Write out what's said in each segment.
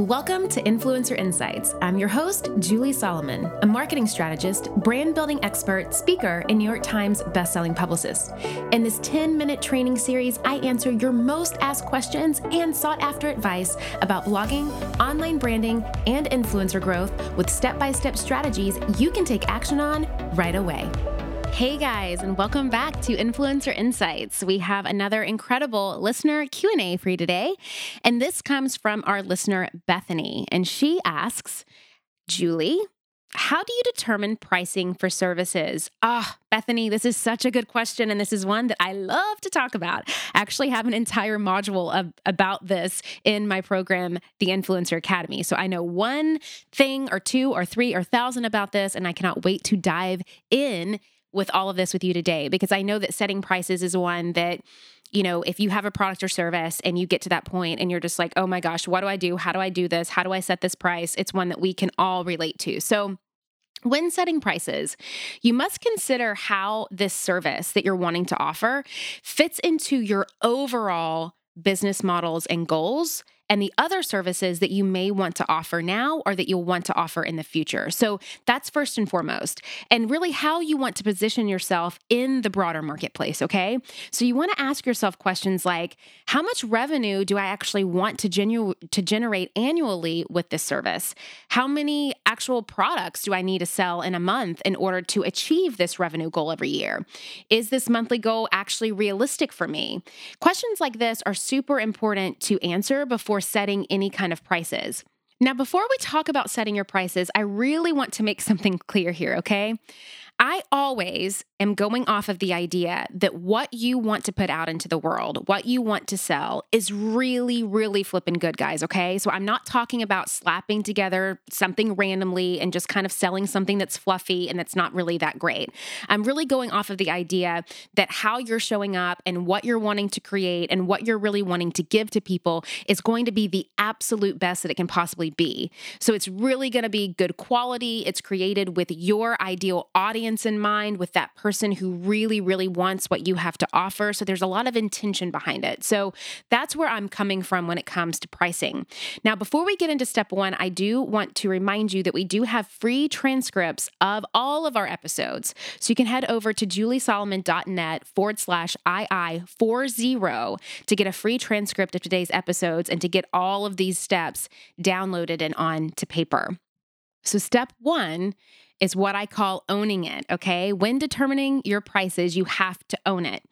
Welcome to Influencer Insights. I'm your host, Julie Solomon, a marketing strategist, brand building expert, speaker, and New York Times bestselling publicist. In this 10 minute training series, I answer your most asked questions and sought after advice about blogging, online branding, and influencer growth with step by step strategies you can take action on right away. Hey guys, and welcome back to Influencer Insights. We have another incredible listener Q&A for you today, and this comes from our listener Bethany, and she asks, "Julie, how do you determine pricing for services? Ah, oh, Bethany, this is such a good question. And this is one that I love to talk about. I actually have an entire module of, about this in my program, The Influencer Academy. So I know one thing or two or three or thousand about this, and I cannot wait to dive in with all of this with you today because I know that setting prices is one that you know, if you have a product or service and you get to that point and you're just like, oh my gosh, what do I do? How do I do this? How do I set this price? It's one that we can all relate to. So, when setting prices, you must consider how this service that you're wanting to offer fits into your overall business models and goals and the other services that you may want to offer now or that you'll want to offer in the future. So that's first and foremost, and really how you want to position yourself in the broader marketplace, okay? So you want to ask yourself questions like how much revenue do I actually want to genu- to generate annually with this service? How many actual products do I need to sell in a month in order to achieve this revenue goal every year? Is this monthly goal actually realistic for me? Questions like this are super important to answer before setting any kind of prices. Now, before we talk about setting your prices, I really want to make something clear here, okay? I always am going off of the idea that what you want to put out into the world, what you want to sell, is really, really flipping good, guys. Okay. So I'm not talking about slapping together something randomly and just kind of selling something that's fluffy and that's not really that great. I'm really going off of the idea that how you're showing up and what you're wanting to create and what you're really wanting to give to people is going to be the absolute best that it can possibly be. So it's really going to be good quality. It's created with your ideal audience in mind, with that person person who really, really wants what you have to offer. So there's a lot of intention behind it. So that's where I'm coming from when it comes to pricing. Now, before we get into step one, I do want to remind you that we do have free transcripts of all of our episodes. So you can head over to juliesolomon.net forward slash II40 to get a free transcript of today's episodes and to get all of these steps downloaded and on to paper. So, step one is what I call owning it. Okay. When determining your prices, you have to own it.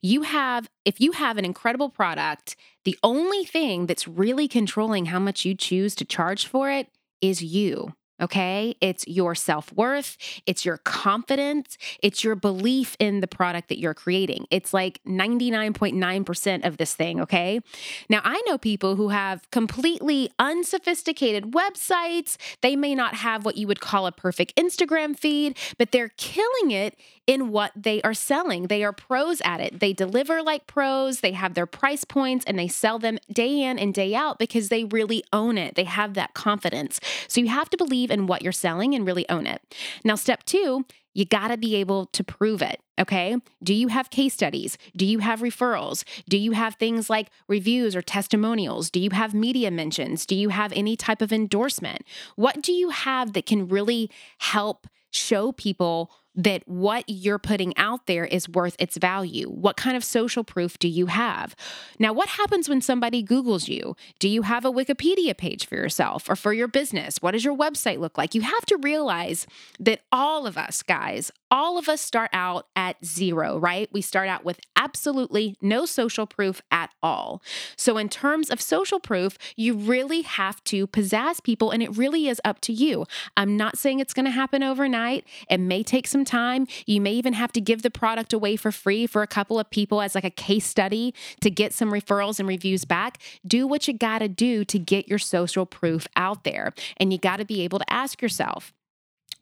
You have, if you have an incredible product, the only thing that's really controlling how much you choose to charge for it is you. Okay. It's your self worth, it's your confidence, it's your belief in the product that you're creating. It's like 99.9% of this thing. Okay. Now, I know people who have completely unsophisticated websites. They may not have what you would call a perfect Instagram feed, but they're killing it in what they are selling. They are pros at it. They deliver like pros, they have their price points, and they sell them day in and day out because they really own it. They have that confidence. So you have to believe in what you're selling and really own it. Now, step two, you got to be able to prove it. Okay. Do you have case studies? Do you have referrals? Do you have things like reviews or testimonials? Do you have media mentions? Do you have any type of endorsement? What do you have that can really help show people that what you're putting out there is worth its value. What kind of social proof do you have? Now, what happens when somebody Googles you? Do you have a Wikipedia page for yourself or for your business? What does your website look like? You have to realize that all of us, guys, all of us start out at zero, right? We start out with absolutely no social proof at all. So, in terms of social proof, you really have to pizzazz people, and it really is up to you. I'm not saying it's going to happen overnight. It may take some time. You may even have to give the product away for free for a couple of people as like a case study to get some referrals and reviews back. Do what you got to do to get your social proof out there. And you got to be able to ask yourself,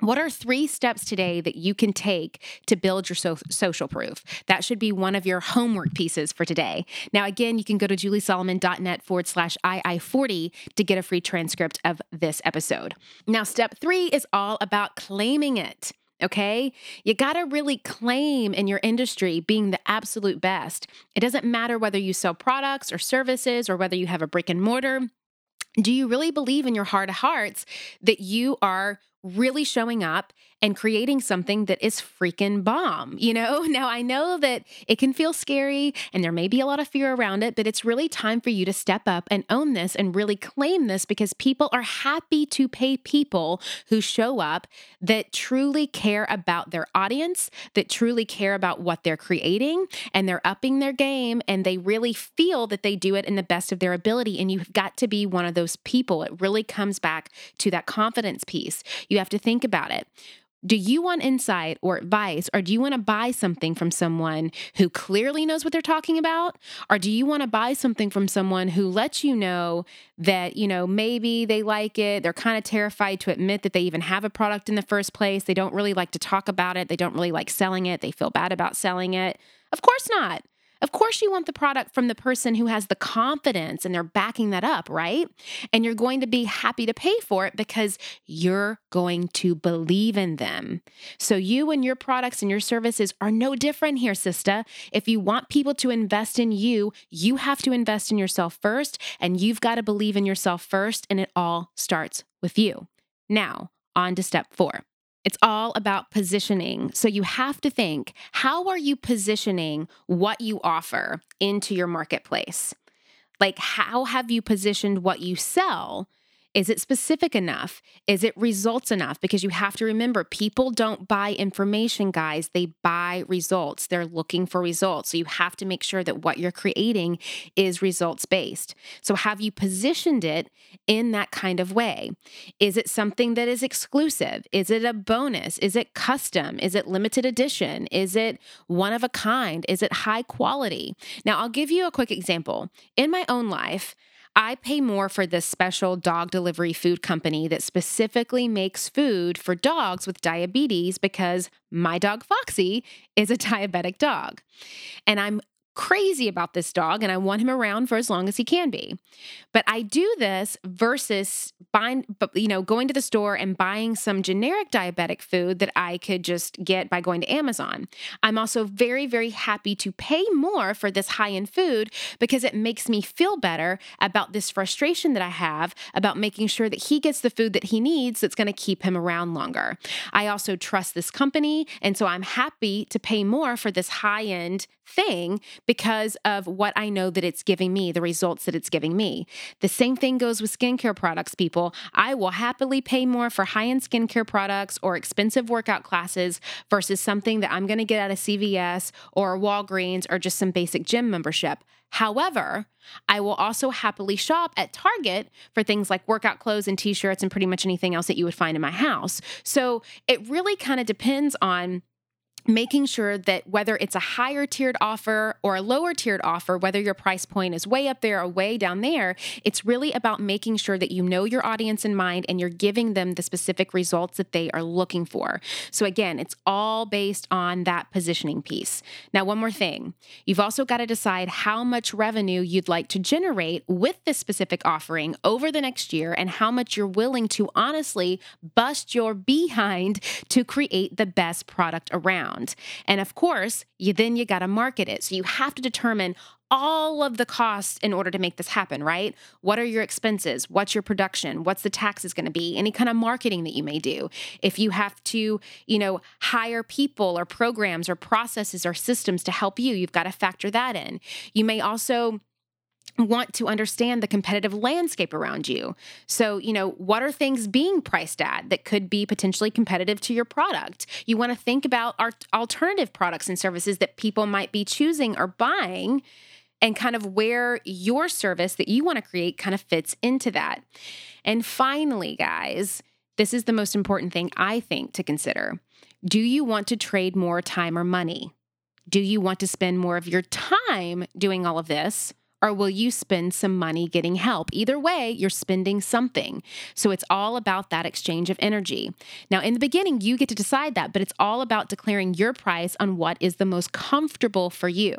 what are three steps today that you can take to build your so- social proof? That should be one of your homework pieces for today. Now, again, you can go to juliesolomon.net forward slash II40 to get a free transcript of this episode. Now, step three is all about claiming it. Okay. You got to really claim in your industry being the absolute best. It doesn't matter whether you sell products or services or whether you have a brick and mortar Do you really believe in your heart of hearts that you are really showing up and creating something that is freaking bomb. You know, now I know that it can feel scary and there may be a lot of fear around it, but it's really time for you to step up and own this and really claim this because people are happy to pay people who show up that truly care about their audience, that truly care about what they're creating, and they're upping their game and they really feel that they do it in the best of their ability. And you've got to be one of those people. It really comes back to that confidence piece. You have to think about it do you want insight or advice, or do you want to buy something from someone who clearly knows what they're talking about? Or do you want to buy something from someone who lets you know that, you know, maybe they like it, they're kind of terrified to admit that they even have a product in the first place, they don't really like to talk about it, they don't really like selling it, they feel bad about selling it? Of course not. Of course, you want the product from the person who has the confidence and they're backing that up, right? And you're going to be happy to pay for it because you're going to believe in them. So, you and your products and your services are no different here, sister. If you want people to invest in you, you have to invest in yourself first, and you've got to believe in yourself first, and it all starts with you. Now, on to step four. It's all about positioning. So you have to think how are you positioning what you offer into your marketplace? Like, how have you positioned what you sell is it specific enough? Is it results enough? Because you have to remember people don't buy information, guys. They buy results. They're looking for results. So you have to make sure that what you're creating is results based. So have you positioned it in that kind of way? Is it something that is exclusive? Is it a bonus? Is it custom? Is it limited edition? Is it one of a kind? Is it high quality? Now, I'll give you a quick example. In my own life, I pay more for this special dog delivery food company that specifically makes food for dogs with diabetes because my dog Foxy is a diabetic dog. And I'm crazy about this dog and I want him around for as long as he can be. But I do this versus buying, you know, going to the store and buying some generic diabetic food that I could just get by going to Amazon. I'm also very, very happy to pay more for this high end food because it makes me feel better about this frustration that I have about making sure that he gets the food that he needs that's going to keep him around longer. I also trust this company. And so I'm happy to pay more for this high end thing because of what I know that it's giving me, the results that it's giving me. The same thing goes with skincare products, people. I will happily pay more for high end skincare products or expensive workout classes versus something that I'm going to get at a CVS or Walgreens or just some basic gym membership. However, I will also happily shop at Target for things like workout clothes and t shirts and pretty much anything else that you would find in my house. So it really kind of depends on making sure that whether it's a higher tiered offer or a lower tiered offer, whether your price point is way up there or way down there, it's really about making sure that you know your audience in mind and you're giving them the specific results that they are looking for. So, again, it's all based on that positioning piece. Now, one more thing you've also got to decide how much revenue you'd like to generate with this specific offering over the next year and how much you're willing to honestly bust your behind to create the best product around around. And of course, you then you got to market it. So you have to determine all of the costs in order to make this happen, right? What are your expenses? What's your production? What's the taxes going to be? Any kind of marketing that you may do. If you have to, you know, hire people or programs or processes or systems to help you, you've got to factor that in. You may also want to understand the competitive landscape around you. So, you know, what are things being priced at that could be potentially competitive to your product? You want to think about our alternative products and services that people might be choosing or buying and kind of where your service that you want to create kind of fits into that. And finally, guys, this is the most important thing I think to consider. Do you want to trade more time or money? Do you want to spend more of your time doing all of this? Or will you spend some money getting help? Either way, you're spending something. So it's all about that exchange of energy. Now, in the beginning, you get to decide that, but it's all about declaring your price on what is the most comfortable for you.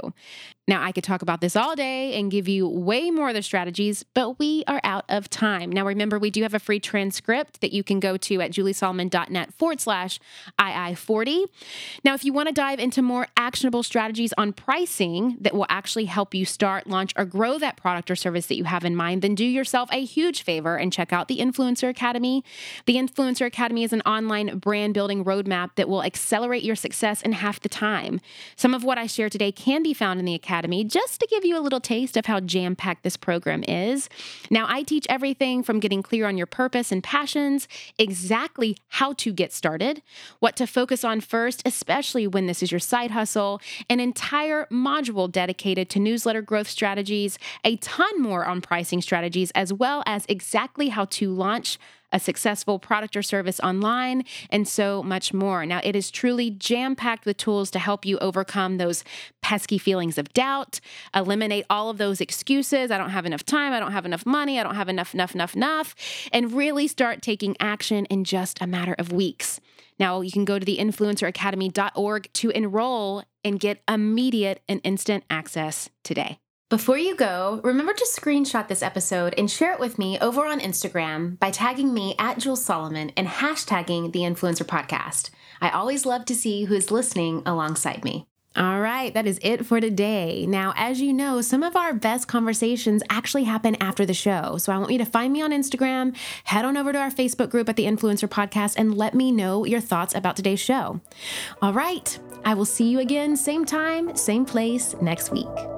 Now, I could talk about this all day and give you way more of the strategies, but we are out of time. Now, remember, we do have a free transcript that you can go to at juliesolomon.net forward slash II40. Now, if you want to dive into more actionable strategies on pricing that will actually help you start, launch, or grow that product or service that you have in mind, then do yourself a huge favor and check out the Influencer Academy. The Influencer Academy is an online brand building roadmap that will accelerate your success in half the time. Some of what I share today can be found in the Academy Academy just to give you a little taste of how jam packed this program is. Now, I teach everything from getting clear on your purpose and passions, exactly how to get started, what to focus on first, especially when this is your side hustle, an entire module dedicated to newsletter growth strategies, a ton more on pricing strategies, as well as exactly how to launch a successful product or service online, and so much more. Now, it is truly jam packed with tools to help you overcome those pesky feelings of doubt, eliminate all of those excuses. I don't have enough time. I don't have enough money. I don't have enough, enough, enough, enough, and really start taking action in just a matter of weeks. Now, you can go to the influenceracademy.org to enroll and get immediate and instant access today. Before you go, remember to screenshot this episode and share it with me over on Instagram by tagging me at Jules Solomon and hashtagging the Influencer Podcast. I always love to see who's listening alongside me. All right, that is it for today. Now, as you know, some of our best conversations actually happen after the show. So I want you to find me on Instagram, head on over to our Facebook group at the Influencer Podcast, and let me know your thoughts about today's show. All right, I will see you again, same time, same place next week.